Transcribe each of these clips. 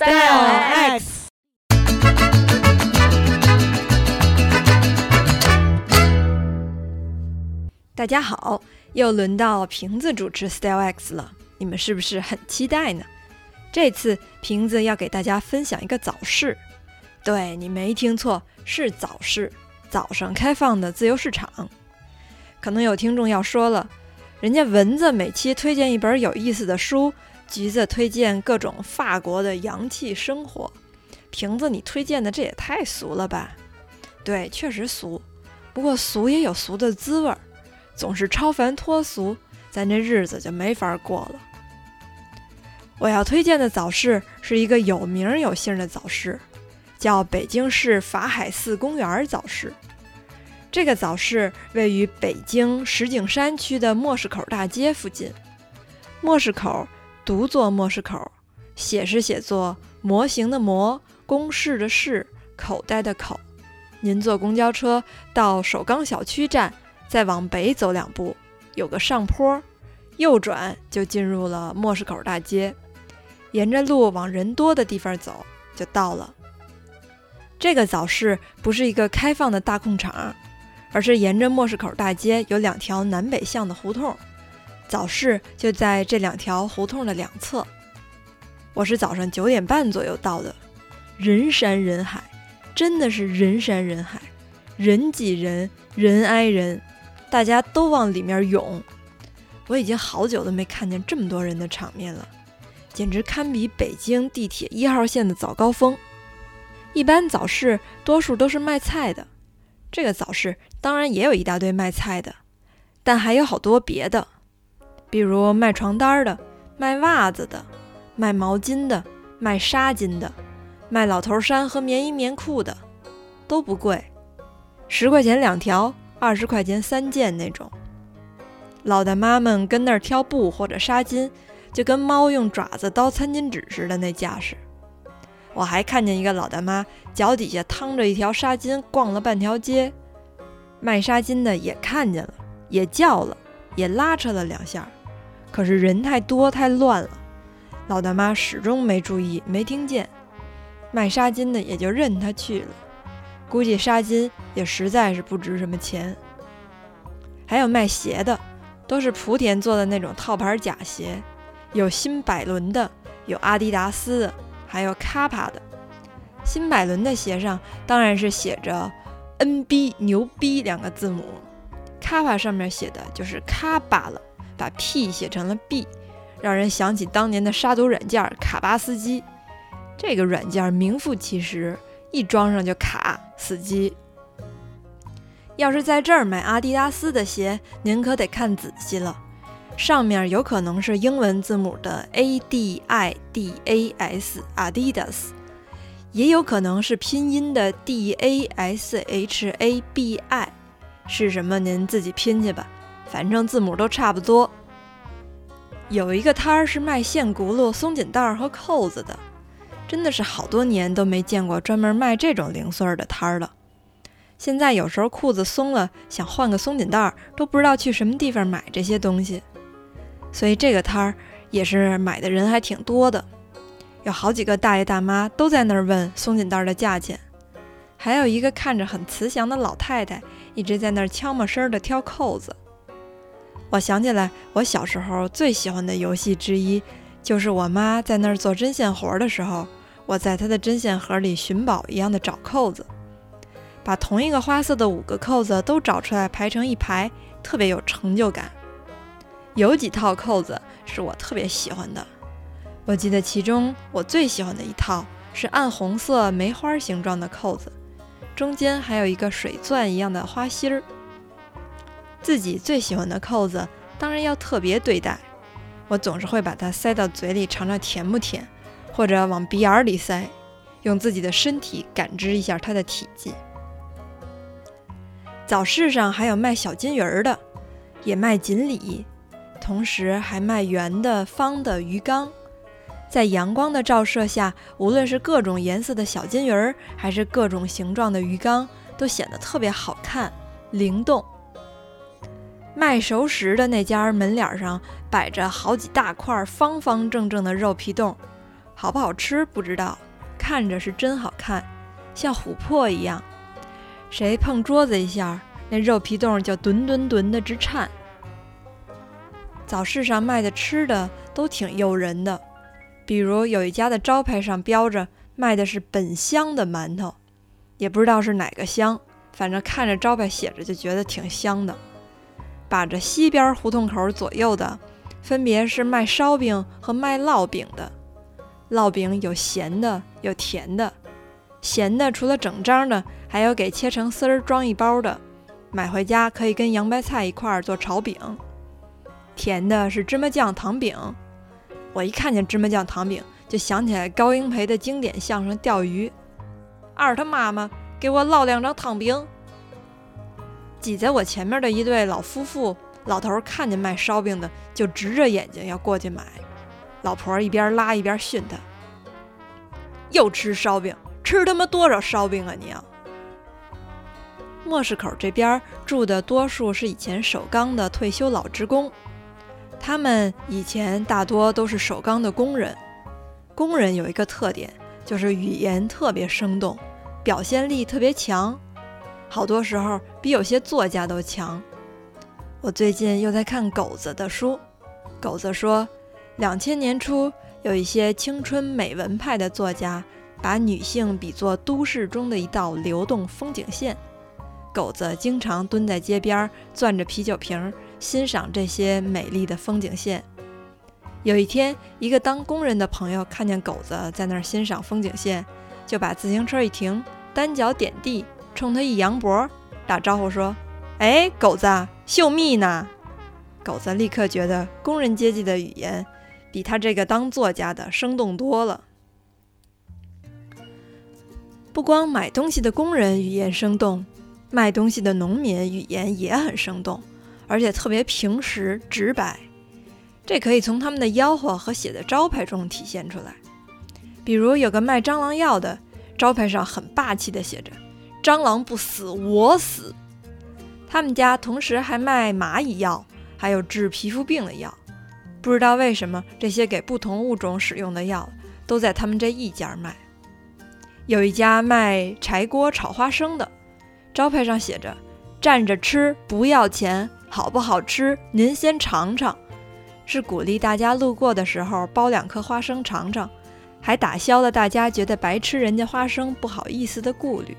Style X。大家好，又轮到瓶子主持 Style X 了，你们是不是很期待呢？这次瓶子要给大家分享一个早市，对你没听错，是早市，早上开放的自由市场。可能有听众要说了，人家蚊子每期推荐一本有意思的书。橘子推荐各种法国的洋气生活，瓶子你推荐的这也太俗了吧？对，确实俗，不过俗也有俗的滋味儿，总是超凡脱俗，咱这日子就没法过了。我要推荐的早市是一个有名有姓的早市，叫北京市法海寺公园早市。这个早市位于北京石景山区的莫市口大街附近，莫市口。独坐莫氏口，写是写作模型的模，公式的式，口袋的口。您坐公交车到首钢小区站，再往北走两步，有个上坡，右转就进入了莫氏口大街。沿着路往人多的地方走，就到了。这个早市不是一个开放的大空场，而是沿着莫氏口大街有两条南北向的胡同。早市就在这两条胡同的两侧。我是早上九点半左右到的，人山人海，真的是人山人海，人挤人，人挨人，大家都往里面涌。我已经好久都没看见这么多人的场面了，简直堪比北京地铁一号线的早高峰。一般早市多数都是卖菜的，这个早市当然也有一大堆卖菜的，但还有好多别的。比如卖床单的、卖袜子的、卖毛巾的、卖纱巾的、卖老头衫和棉衣棉裤的，都不贵，十块钱两条，二十块钱三件那种。老大妈们跟那儿挑布或者纱巾，就跟猫用爪子叨餐巾纸似的那架势。我还看见一个老大妈脚底下趟着一条纱巾，逛了半条街。卖纱巾的也看见了，也叫了，也拉扯了两下。可是人太多太乱了，老大妈始终没注意，没听见。卖纱巾的也就任他去了，估计纱巾也实在是不值什么钱。还有卖鞋的，都是莆田做的那种套牌假鞋，有新百伦的，有阿迪达斯的，还有卡帕的。新百伦的鞋上当然是写着 “NB 牛逼”两个字母，卡帕上面写的就是卡巴了。把 P 写成了 B，让人想起当年的杀毒软件卡巴斯基。这个软件名副其实，一装上就卡死机。要是在这儿买阿迪达斯的鞋，您可得看仔细了，上面有可能是英文字母的 A D I D A S Adidas，也有可能是拼音的 D A S H A B I，是什么您自己拼去吧。反正字母都差不多。有一个摊儿是卖线轱辘、松紧带儿和扣子的，真的是好多年都没见过专门卖这种零碎儿的摊儿了。现在有时候裤子松了，想换个松紧带儿，都不知道去什么地方买这些东西。所以这个摊儿也是买的人还挺多的，有好几个大爷大妈都在那儿问松紧带儿的价钱，还有一个看着很慈祥的老太太一直在那儿悄没声儿的挑扣子。我想起来，我小时候最喜欢的游戏之一，就是我妈在那儿做针线活的时候，我在她的针线盒里寻宝一样的找扣子，把同一个花色的五个扣子都找出来排成一排，特别有成就感。有几套扣子是我特别喜欢的，我记得其中我最喜欢的一套是暗红色梅花形状的扣子，中间还有一个水钻一样的花心儿。自己最喜欢的扣子，当然要特别对待。我总是会把它塞到嘴里尝尝甜不甜，或者往鼻眼里塞，用自己的身体感知一下它的体积。早市上还有卖小金鱼的，也卖锦鲤，同时还卖圆的、方的鱼缸。在阳光的照射下，无论是各种颜色的小金鱼儿，还是各种形状的鱼缸，都显得特别好看、灵动。卖熟食的那家门脸上摆着好几大块方方正正的肉皮冻，好不好吃不知道，看着是真好看，像琥珀一样。谁碰桌子一下，那肉皮冻就吨吨吨的直颤。早市上卖的吃的都挺诱人的，比如有一家的招牌上标着卖的是本乡的馒头，也不知道是哪个乡，反正看着招牌写着就觉得挺香的。把着西边胡同口左右的，分别是卖烧饼和卖烙饼的。烙饼有咸的，有甜的。咸的除了整张的，还有给切成丝儿装一包的，买回家可以跟洋白菜一块儿做炒饼。甜的是芝麻酱糖饼，我一看见芝麻酱糖饼，就想起来高英培的经典相声《钓鱼》。二他妈妈给我烙两张糖饼。挤在我前面的一对老夫妇，老头看见卖烧饼的，就直着眼睛要过去买。老婆一边拉一边训他：“又吃烧饼，吃他妈多少烧饼啊你！”末市口这边住的多数是以前首钢的退休老职工。他们以前大多都是首钢的工人，工人有一个特点，就是语言特别生动，表现力特别强，好多时候比有些作家都强。我最近又在看狗子的书，狗子说，两千年初有一些青春美文派的作家，把女性比作都市中的一道流动风景线。狗子经常蹲在街边，攥着啤酒瓶。欣赏这些美丽的风景线。有一天，一个当工人的朋友看见狗子在那儿欣赏风景线，就把自行车一停，单脚点地，冲他一扬脖，打招呼说：“哎，狗子，秀蜜呢？”狗子立刻觉得工人阶级的语言比他这个当作家的生动多了。不光买东西的工人语言生动，卖东西的农民语言也很生动。而且特别平实直白，这可以从他们的吆喝和写的招牌中体现出来。比如有个卖蟑螂药的，招牌上很霸气地写着“蟑螂不死我死”。他们家同时还卖蚂蚁药，还有治皮肤病的药。不知道为什么这些给不同物种使用的药都在他们这一家卖。有一家卖柴锅炒花生的，招牌上写着“站着吃不要钱”。好不好吃？您先尝尝，是鼓励大家路过的时候剥两颗花生尝尝，还打消了大家觉得白吃人家花生不好意思的顾虑，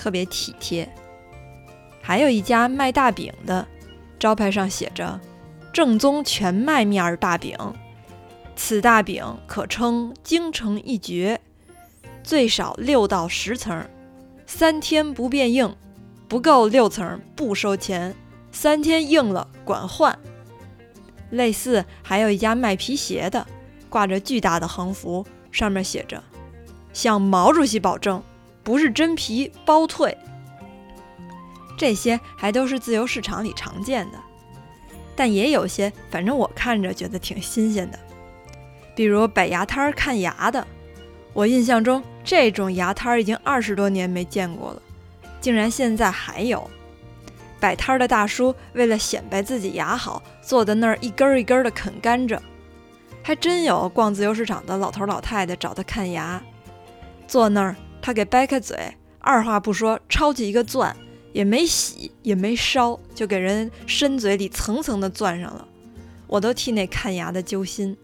特别体贴。还有一家卖大饼的，招牌上写着“正宗全麦面儿大饼”，此大饼可称京城一绝，最少六到十层，三天不变硬，不够六层不收钱。三天硬了管换。类似还有一家卖皮鞋的，挂着巨大的横幅，上面写着：“向毛主席保证，不是真皮包退。”这些还都是自由市场里常见的，但也有些，反正我看着觉得挺新鲜的。比如摆牙摊儿看牙的，我印象中这种牙摊儿已经二十多年没见过了，竟然现在还有。摆摊的大叔为了显摆自己牙好，坐在那儿一根一根儿的啃甘蔗。还真有逛自由市场的老头老太太找他看牙，坐那儿他给掰开嘴，二话不说抄起一个钻，也没洗也没烧，就给人伸嘴里层层的钻上了。我都替那看牙的揪心。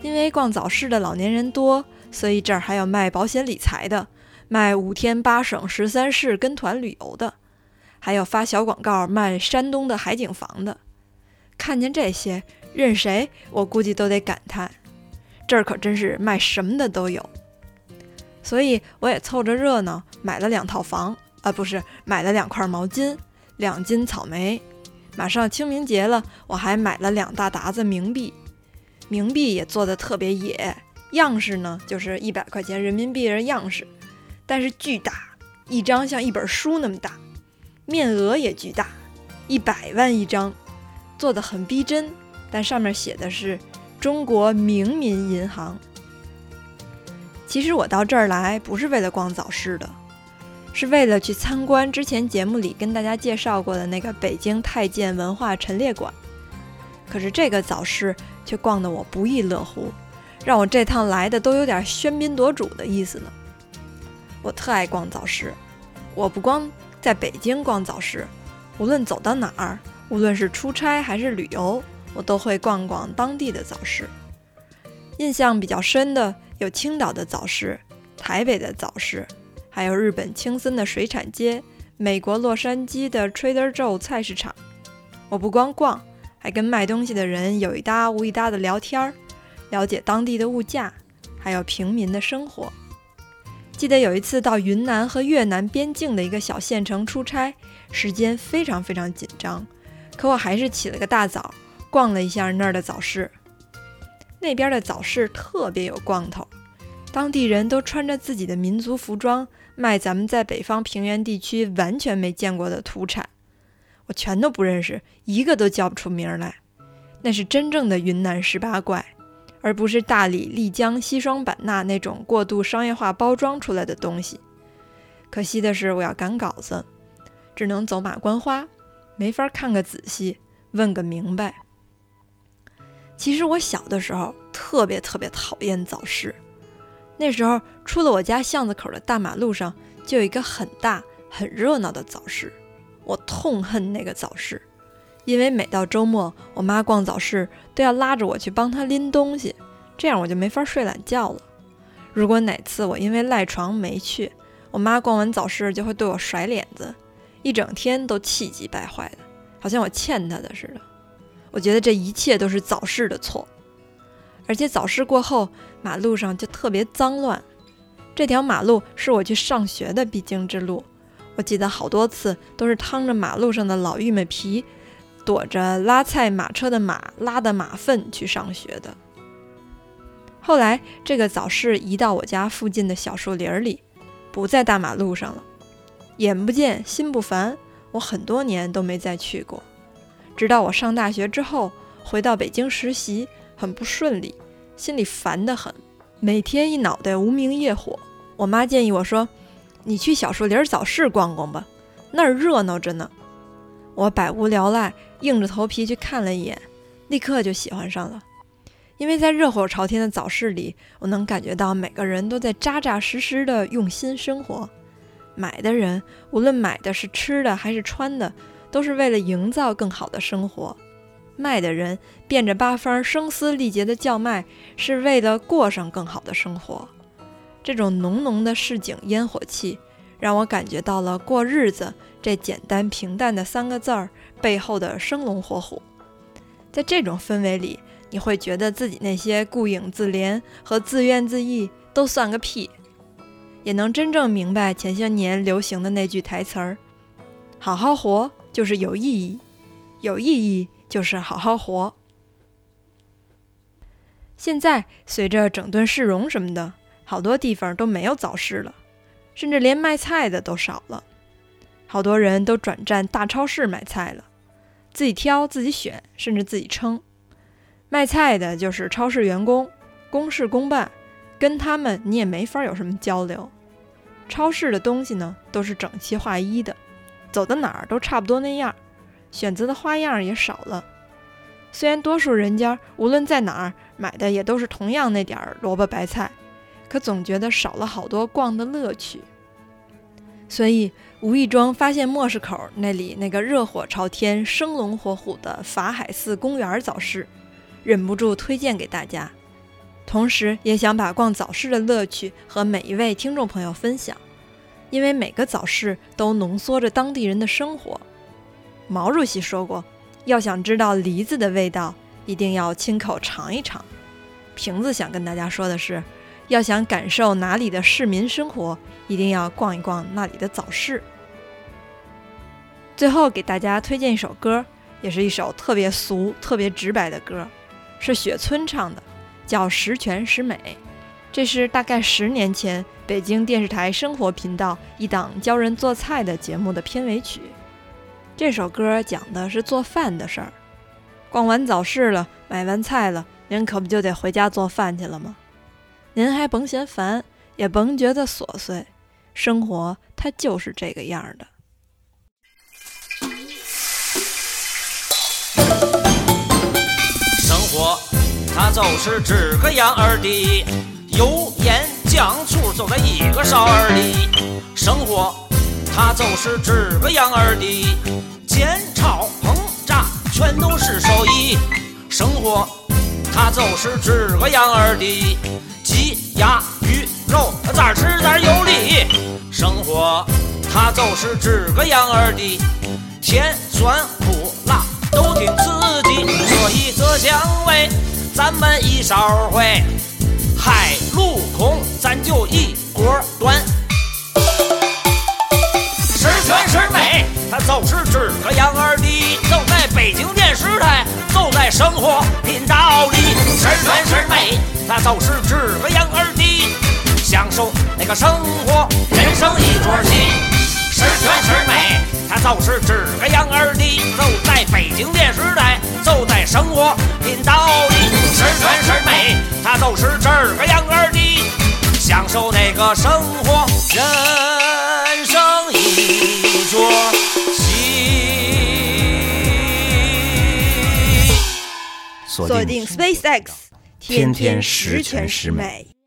因为逛早市的老年人多，所以这儿还有卖保险理财的，卖五天八省十三市跟团旅游的。还有发小广告卖山东的海景房的，看见这些，任谁我估计都得感叹，这儿可真是卖什么的都有。所以我也凑着热闹买了两套房，啊，不是买了两块毛巾，两斤草莓。马上清明节了，我还买了两大沓子冥币，冥币也做的特别野，样式呢就是一百块钱人民币的样式，但是巨大，一张像一本书那么大。面额也巨大，一百万一张，做的很逼真，但上面写的是中国明民银行。其实我到这儿来不是为了逛早市的，是为了去参观之前节目里跟大家介绍过的那个北京太监文化陈列馆。可是这个早市却逛得我不亦乐乎，让我这趟来的都有点喧宾夺主的意思呢。我特爱逛早市，我不光在北京逛早市，无论走到哪儿，无论是出差还是旅游，我都会逛逛当地的早市。印象比较深的有青岛的早市、台北的早市，还有日本青森的水产街、美国洛杉矶的 Trader Joe 菜市场。我不光逛，还跟卖东西的人有一搭无一搭的聊天儿，了解当地的物价，还有平民的生活。记得有一次到云南和越南边境的一个小县城出差，时间非常非常紧张，可我还是起了个大早，逛了一下那儿的早市。那边的早市特别有光头，当地人都穿着自己的民族服装，卖咱们在北方平原地区完全没见过的土产，我全都不认识，一个都叫不出名来。那是真正的云南十八怪。而不是大理、丽江、西双版纳那种过度商业化包装出来的东西。可惜的是，我要赶稿子，只能走马观花，没法看个仔细，问个明白。其实我小的时候特别特别讨厌早市，那时候出了我家巷子口的大马路上就有一个很大很热闹的早市，我痛恨那个早市。因为每到周末，我妈逛早市都要拉着我去帮她拎东西，这样我就没法睡懒觉了。如果哪次我因为赖床没去，我妈逛完早市就会对我甩脸子，一整天都气急败坏的，好像我欠她的似的。我觉得这一切都是早市的错，而且早市过后，马路上就特别脏乱。这条马路是我去上学的必经之路，我记得好多次都是趟着马路上的老玉米皮。躲着拉菜马车的马拉的马粪去上学的。后来这个早市移到我家附近的小树林里，不在大马路上了。眼不见心不烦，我很多年都没再去过。直到我上大学之后，回到北京实习，很不顺利，心里烦得很，每天一脑袋无名业火。我妈建议我说：“你去小树林早市逛逛吧，那儿热闹着呢。”我百无聊赖。硬着头皮去看了一眼，立刻就喜欢上了。因为在热火朝天的早市里，我能感觉到每个人都在扎扎实实的用心生活。买的人，无论买的是吃的还是穿的，都是为了营造更好的生活；卖的人，变着八方、声嘶力竭的叫卖，是为了过上更好的生活。这种浓浓的市井烟火气，让我感觉到了过日子这简单平淡的三个字儿。背后的生龙活虎，在这种氛围里，你会觉得自己那些顾影自怜和自怨自艾都算个屁，也能真正明白前些年流行的那句台词儿：“好好活就是有意义，有意义就是好好活。”现在随着整顿市容什么的，好多地方都没有早市了，甚至连卖菜的都少了，好多人都转战大超市买菜了。自己挑、自己选，甚至自己称。卖菜的就是超市员工，公事公办，跟他们你也没法有什么交流。超市的东西呢，都是整齐划一的，走到哪儿都差不多那样，选择的花样也少了。虽然多数人家无论在哪儿买的也都是同样那点儿萝卜白菜，可总觉得少了好多逛的乐趣。所以。无意中发现莫市口那里那个热火朝天、生龙活虎的法海寺公园早市，忍不住推荐给大家。同时，也想把逛早市的乐趣和每一位听众朋友分享，因为每个早市都浓缩着当地人的生活。毛主席说过，要想知道梨子的味道，一定要亲口尝一尝。瓶子想跟大家说的是。要想感受哪里的市民生活，一定要逛一逛那里的早市。最后给大家推荐一首歌，也是一首特别俗、特别直白的歌，是雪村唱的，叫《十全十美》。这是大概十年前北京电视台生活频道一档教人做菜的节目的片尾曲。这首歌讲的是做饭的事儿。逛完早市了，买完菜了，您可不就得回家做饭去了吗？您还甭嫌烦，也甭觉得琐碎，生活它就是这个样的。生活它就是这个样儿的，油盐酱醋都在一个勺儿里。生活它就是这个样儿的，煎炒烹炸全都是手艺。生活它就是这个样儿的，鸡鸭鱼肉咋吃咋有理。生活它就是这个样儿的，甜酸苦辣都挺刺激，所以这香味咱们一勺会，嗨咱就一锅端。十全十美，它就是这个样儿的，走在北京电视台，都在生活频道里。十全十美，它就是这个样儿的，享受那个生活，人生一桌戏。十全十美，它就是这个样儿的，走在北京电视台，都在生活频道里。十全十美，它就是这个样儿的，享受那个生活，人生一桌戏。锁定 SpaceX，天天十全十美。